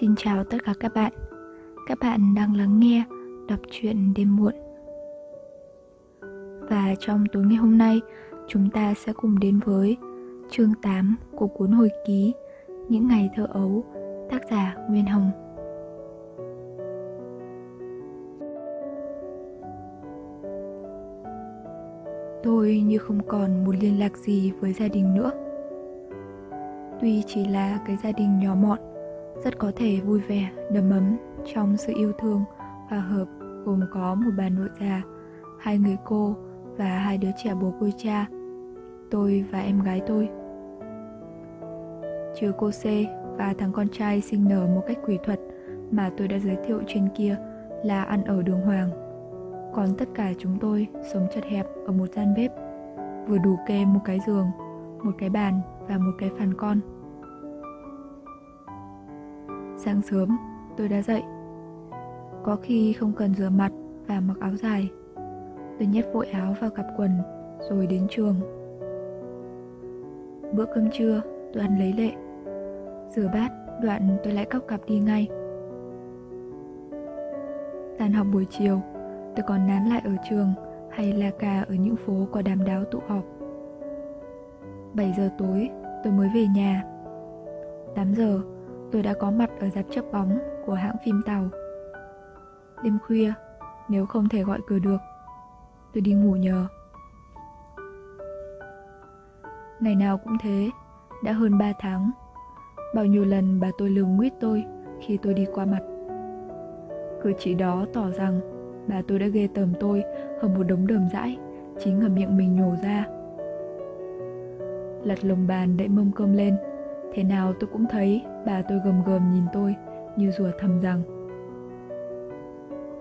Xin chào tất cả các bạn. Các bạn đang lắng nghe đọc truyện đêm muộn. Và trong tối ngày hôm nay, chúng ta sẽ cùng đến với chương 8 của cuốn hồi ký Những ngày thơ ấu, tác giả Nguyên Hồng. Tôi như không còn một liên lạc gì với gia đình nữa. Tuy chỉ là cái gia đình nhỏ mọn rất có thể vui vẻ, đầm ấm trong sự yêu thương hòa hợp gồm có một bà nội già, hai người cô và hai đứa trẻ bố côi cha, tôi và em gái tôi. Trừ cô C và thằng con trai sinh nở một cách quỷ thuật mà tôi đã giới thiệu trên kia là ăn ở đường hoàng. Còn tất cả chúng tôi sống chật hẹp ở một gian bếp, vừa đủ kê một cái giường, một cái bàn và một cái phàn con. Sáng sớm, tôi đã dậy. Có khi không cần rửa mặt và mặc áo dài. Tôi nhét vội áo vào cặp quần rồi đến trường. Bữa cơm trưa, tôi ăn lấy lệ. Rửa bát, đoạn tôi lại cóc cặp đi ngay. Tan học buổi chiều, tôi còn nán lại ở trường hay là cả ở những phố có đám đáo tụ họp. 7 giờ tối, tôi mới về nhà. 8 giờ, tôi đã có mặt ở dạp chấp bóng của hãng phim tàu. Đêm khuya, nếu không thể gọi cửa được, tôi đi ngủ nhờ. Ngày nào cũng thế, đã hơn 3 tháng. Bao nhiêu lần bà tôi lường nguyết tôi khi tôi đi qua mặt. Cử chỉ đó tỏ rằng bà tôi đã ghê tởm tôi hơn một đống đờm dãi, chính ở miệng mình nhổ ra. Lật lồng bàn đậy mâm cơm lên, thế nào tôi cũng thấy bà tôi gầm gầm nhìn tôi như rùa thầm rằng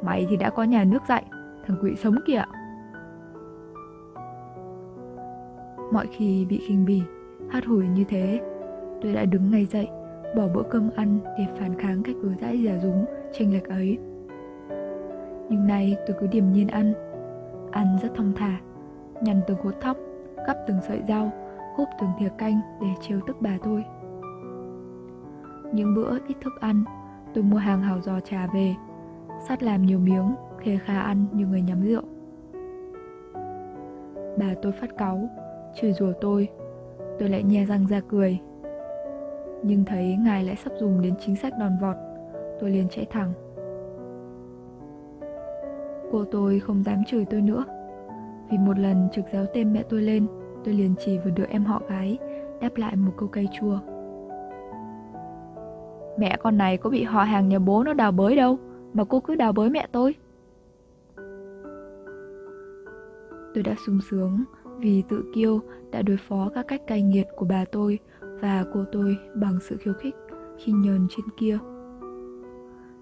Mày thì đã có nhà nước dạy, thằng quỷ sống kìa. Mọi khi bị khinh bỉ, hát hủi như thế, tôi đã đứng ngay dậy, bỏ bữa cơm ăn để phản kháng cách đối đãi giả dúng, tranh lệch ấy. Nhưng nay tôi cứ điềm nhiên ăn, ăn rất thong thả, nhằn từng hột thóc, gắp từng sợi rau, húp từng thìa canh để trêu tức bà tôi. Những bữa ít thức ăn, tôi mua hàng hào giò trà về, sắt làm nhiều miếng, khê khà ăn như người nhắm rượu. Bà tôi phát cáu, chửi rủa tôi, tôi lại nhe răng ra cười. Nhưng thấy ngài lại sắp dùng đến chính sách đòn vọt, tôi liền chạy thẳng. Cô tôi không dám chửi tôi nữa, vì một lần trực giáo tên mẹ tôi lên, tôi liền chỉ vừa đứa em họ gái, đáp lại một câu cay chua. Mẹ con này có bị họ hàng nhà bố nó đào bới đâu, Mà cô cứ đào bới mẹ tôi Tôi đã sung sướng vì tự kiêu đã đối phó các cách cay nghiệt của bà tôi và cô tôi bằng sự khiêu khích, khi nhờn trên kia.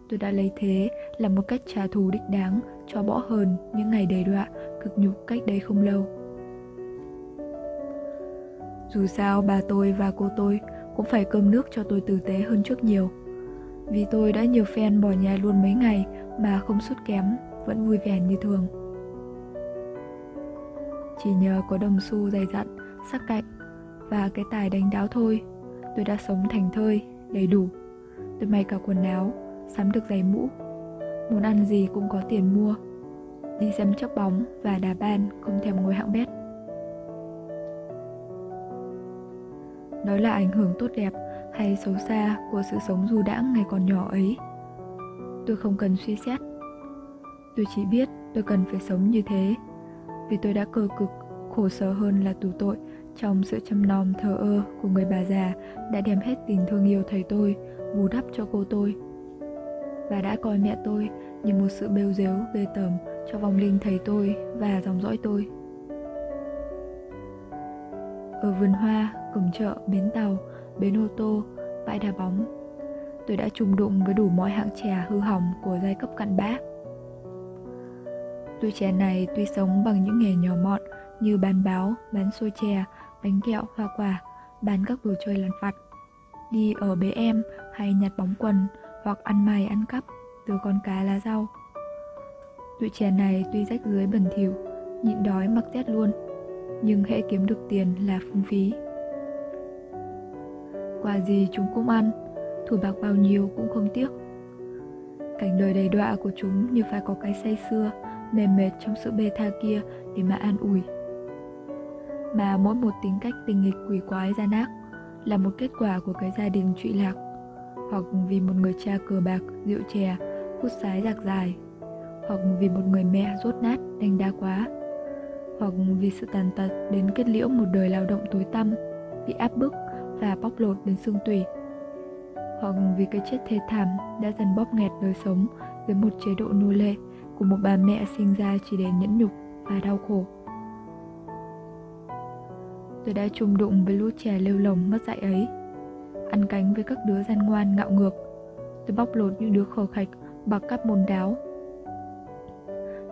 Tôi đã lấy thế là một cách trả thù đích đáng, cho bỏ hờn những ngày đầy đọa, cực nhục cách đây không lâu. Dù sao bà tôi và cô tôi cũng phải cơm nước cho tôi tử tế hơn trước nhiều. Vì tôi đã nhiều fan bỏ nhà luôn mấy ngày mà không sút kém, vẫn vui vẻ như thường. Chỉ nhờ có đồng xu dày dặn, sắc cạnh và cái tài đánh đáo thôi, tôi đã sống thành thơi, đầy đủ. Tôi may cả quần áo, sắm được giày mũ. Muốn ăn gì cũng có tiền mua. Đi xem chóc bóng và đá ban không thèm ngồi hạng bét. Đó là ảnh hưởng tốt đẹp hay xấu xa của sự sống dù đãng ngày còn nhỏ ấy. Tôi không cần suy xét. Tôi chỉ biết tôi cần phải sống như thế, vì tôi đã cơ cực, khổ sở hơn là tù tội trong sự chăm nom thờ ơ của người bà già đã đem hết tình thương yêu thầy tôi bù đắp cho cô tôi. Và đã coi mẹ tôi như một sự bêu dếu ghê tởm cho vòng linh thầy tôi và dòng dõi tôi. Ở vườn hoa cổng chợ, bến tàu, bến ô tô, bãi đá bóng. Tôi đã trùng đụng với đủ mọi hạng trẻ hư hỏng của giai cấp cặn bã. Tuổi trẻ này tuy sống bằng những nghề nhỏ mọn như bán báo, bán xôi chè, bánh kẹo, hoa quả, bán các đồ chơi lặt vặt, đi ở bế em hay nhặt bóng quần hoặc ăn mày ăn cắp từ con cá lá rau. Tuổi trẻ này tuy rách dưới bẩn thỉu, nhịn đói mặc rét luôn, nhưng hễ kiếm được tiền là phung phí quà gì chúng cũng ăn Thủ bạc bao nhiêu cũng không tiếc. Cảnh đời đầy đọa của chúng như phải có cái say xưa Mềm mệt trong sự bê tha kia để mà an ủi. Mà mỗi một tính cách tình nghịch quỷ quái gian ác Là một kết quả của cái gia đình trụy lạc Hoặc vì một người cha cờ bạc, rượu chè, hút sái giặc dài Hoặc vì một người mẹ rốt nát, đành đa quá hoặc vì sự tàn tật đến kết liễu một đời lao động tối tăm, bị áp bức và bóc lột đến xương tủy. Hoặc vì cái chết thê thảm đã dần bóp nghẹt đời sống dưới một chế độ nô lệ của một bà mẹ sinh ra chỉ để nhẫn nhục và đau khổ. Tôi đã chung đụng với lũ trẻ lêu lồng mất dạy ấy, ăn cánh với các đứa gian ngoan ngạo ngược. Tôi bóc lột những đứa khờ khạch bằng các môn đáo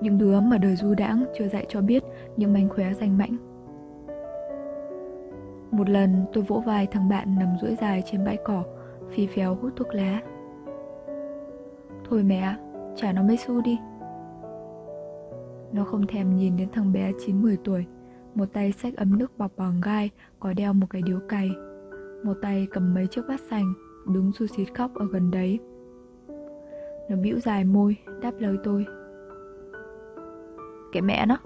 những đứa mà đời du đãng chưa dạy cho biết những mánh khóe danh mãnh. Một lần tôi vỗ vai thằng bạn nằm duỗi dài trên bãi cỏ, phi phéo hút thuốc lá. Thôi mẹ, trả nó mấy xu đi. Nó không thèm nhìn đến thằng bé 9-10 tuổi, một tay xách ấm nước bọc bằng gai có đeo một cái điếu cày, một tay cầm mấy chiếc bát sành, đứng su xít khóc ở gần đấy. Nó bĩu dài môi, đáp lời tôi Kệ mẹ nó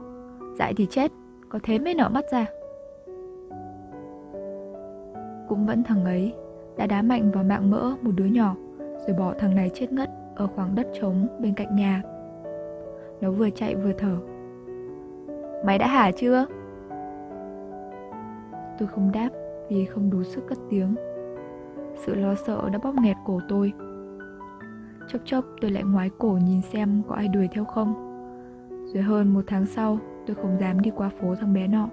Dại thì chết Có thế mới nở mắt ra cũng vẫn thằng ấy Đã đá mạnh vào mạng mỡ một đứa nhỏ Rồi bỏ thằng này chết ngất Ở khoảng đất trống bên cạnh nhà. Nó vừa chạy vừa thở. Mày đã hả chưa? Tôi không đáp vì không đủ sức cất tiếng. Sự lo sợ đã bóp nghẹt cổ tôi. Chốc chốc tôi lại ngoái cổ nhìn xem có ai đuổi theo không. Rồi hơn một tháng sau, tôi không dám đi qua phố thằng bé nọ.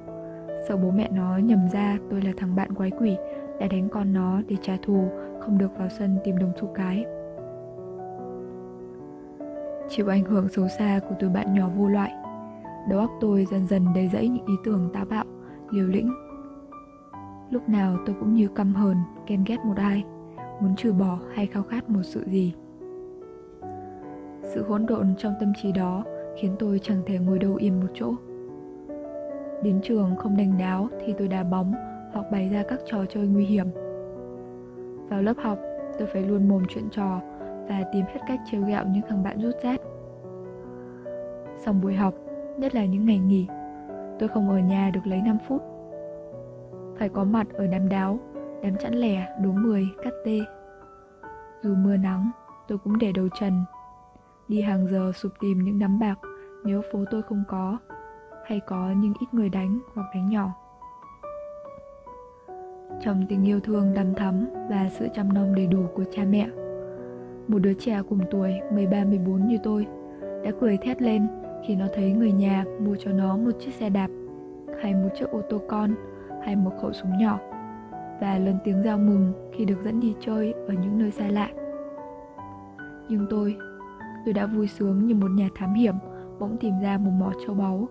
Sợ bố mẹ nó nhầm ra tôi là thằng bạn quái quỷ đã đánh con nó để trả thù, không được vào sân tìm đồng xu cái. Chịu ảnh hưởng xấu xa của tuổi bạn nhỏ vô loại, đầu óc tôi dần dần đầy dẫy những ý tưởng táo bạo, liều lĩnh. Lúc nào tôi cũng như căm hờn, ghen ghét một ai, muốn trừ bỏ hay khao khát một sự gì. Sự hỗn độn trong tâm trí đó khiến tôi chẳng thể ngồi đâu yên một chỗ. Đến trường không đánh đáo thì tôi đá bóng hoặc bày ra các trò chơi nguy hiểm. Vào lớp học, tôi phải luôn mồm chuyện trò và tìm hết cách trêu ghẹo những thằng bạn rút rát. Xong buổi học, nhất là những ngày nghỉ, tôi không ở nhà được lấy 5 phút. Phải có mặt ở đám đáo, đám chẵn lẻ, đố 10, cắt tê. Dù mưa nắng, tôi cũng để đầu trần đi hàng giờ sụp tìm những nắm bạc nếu phố tôi không có hay có nhưng ít người đánh hoặc đánh nhỏ trong tình yêu thương đầm thắm và sự chăm nom đầy đủ của cha mẹ. Một đứa trẻ cùng tuổi 13-14 như tôi, đã cười thét lên khi nó thấy người nhà mua cho nó một chiếc xe đạp, hay một chiếc ô tô con, hay một khẩu súng nhỏ, và lớn tiếng rao mừng khi được dẫn đi chơi ở những nơi xa lạ. Nhưng tôi tôi đã vui sướng như một nhà thám hiểm, bỗng tìm ra một mỏ châu báu.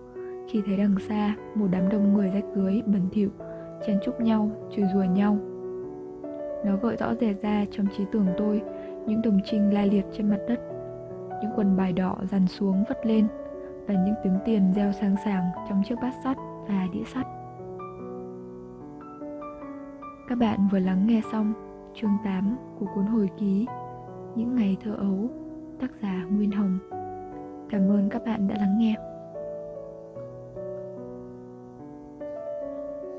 Khi thấy đằng xa một đám đông người rách rưới bẩn thỉu chen chúc nhau, chửi rủa nhau nó gợi rõ rệt ra trong trí tưởng tôi, những đồng trinh la liệt trên mặt đất, những quần bài đỏ dằn xuống vất lên, và những tiếng tiền reo sang sàng trong chiếc bát sắt và đĩa sắt các bạn vừa lắng nghe xong chương 8 của cuốn hồi ký Những ngày thơ ấu, tác giả Nguyên Hồng. Cảm ơn các bạn đã lắng nghe.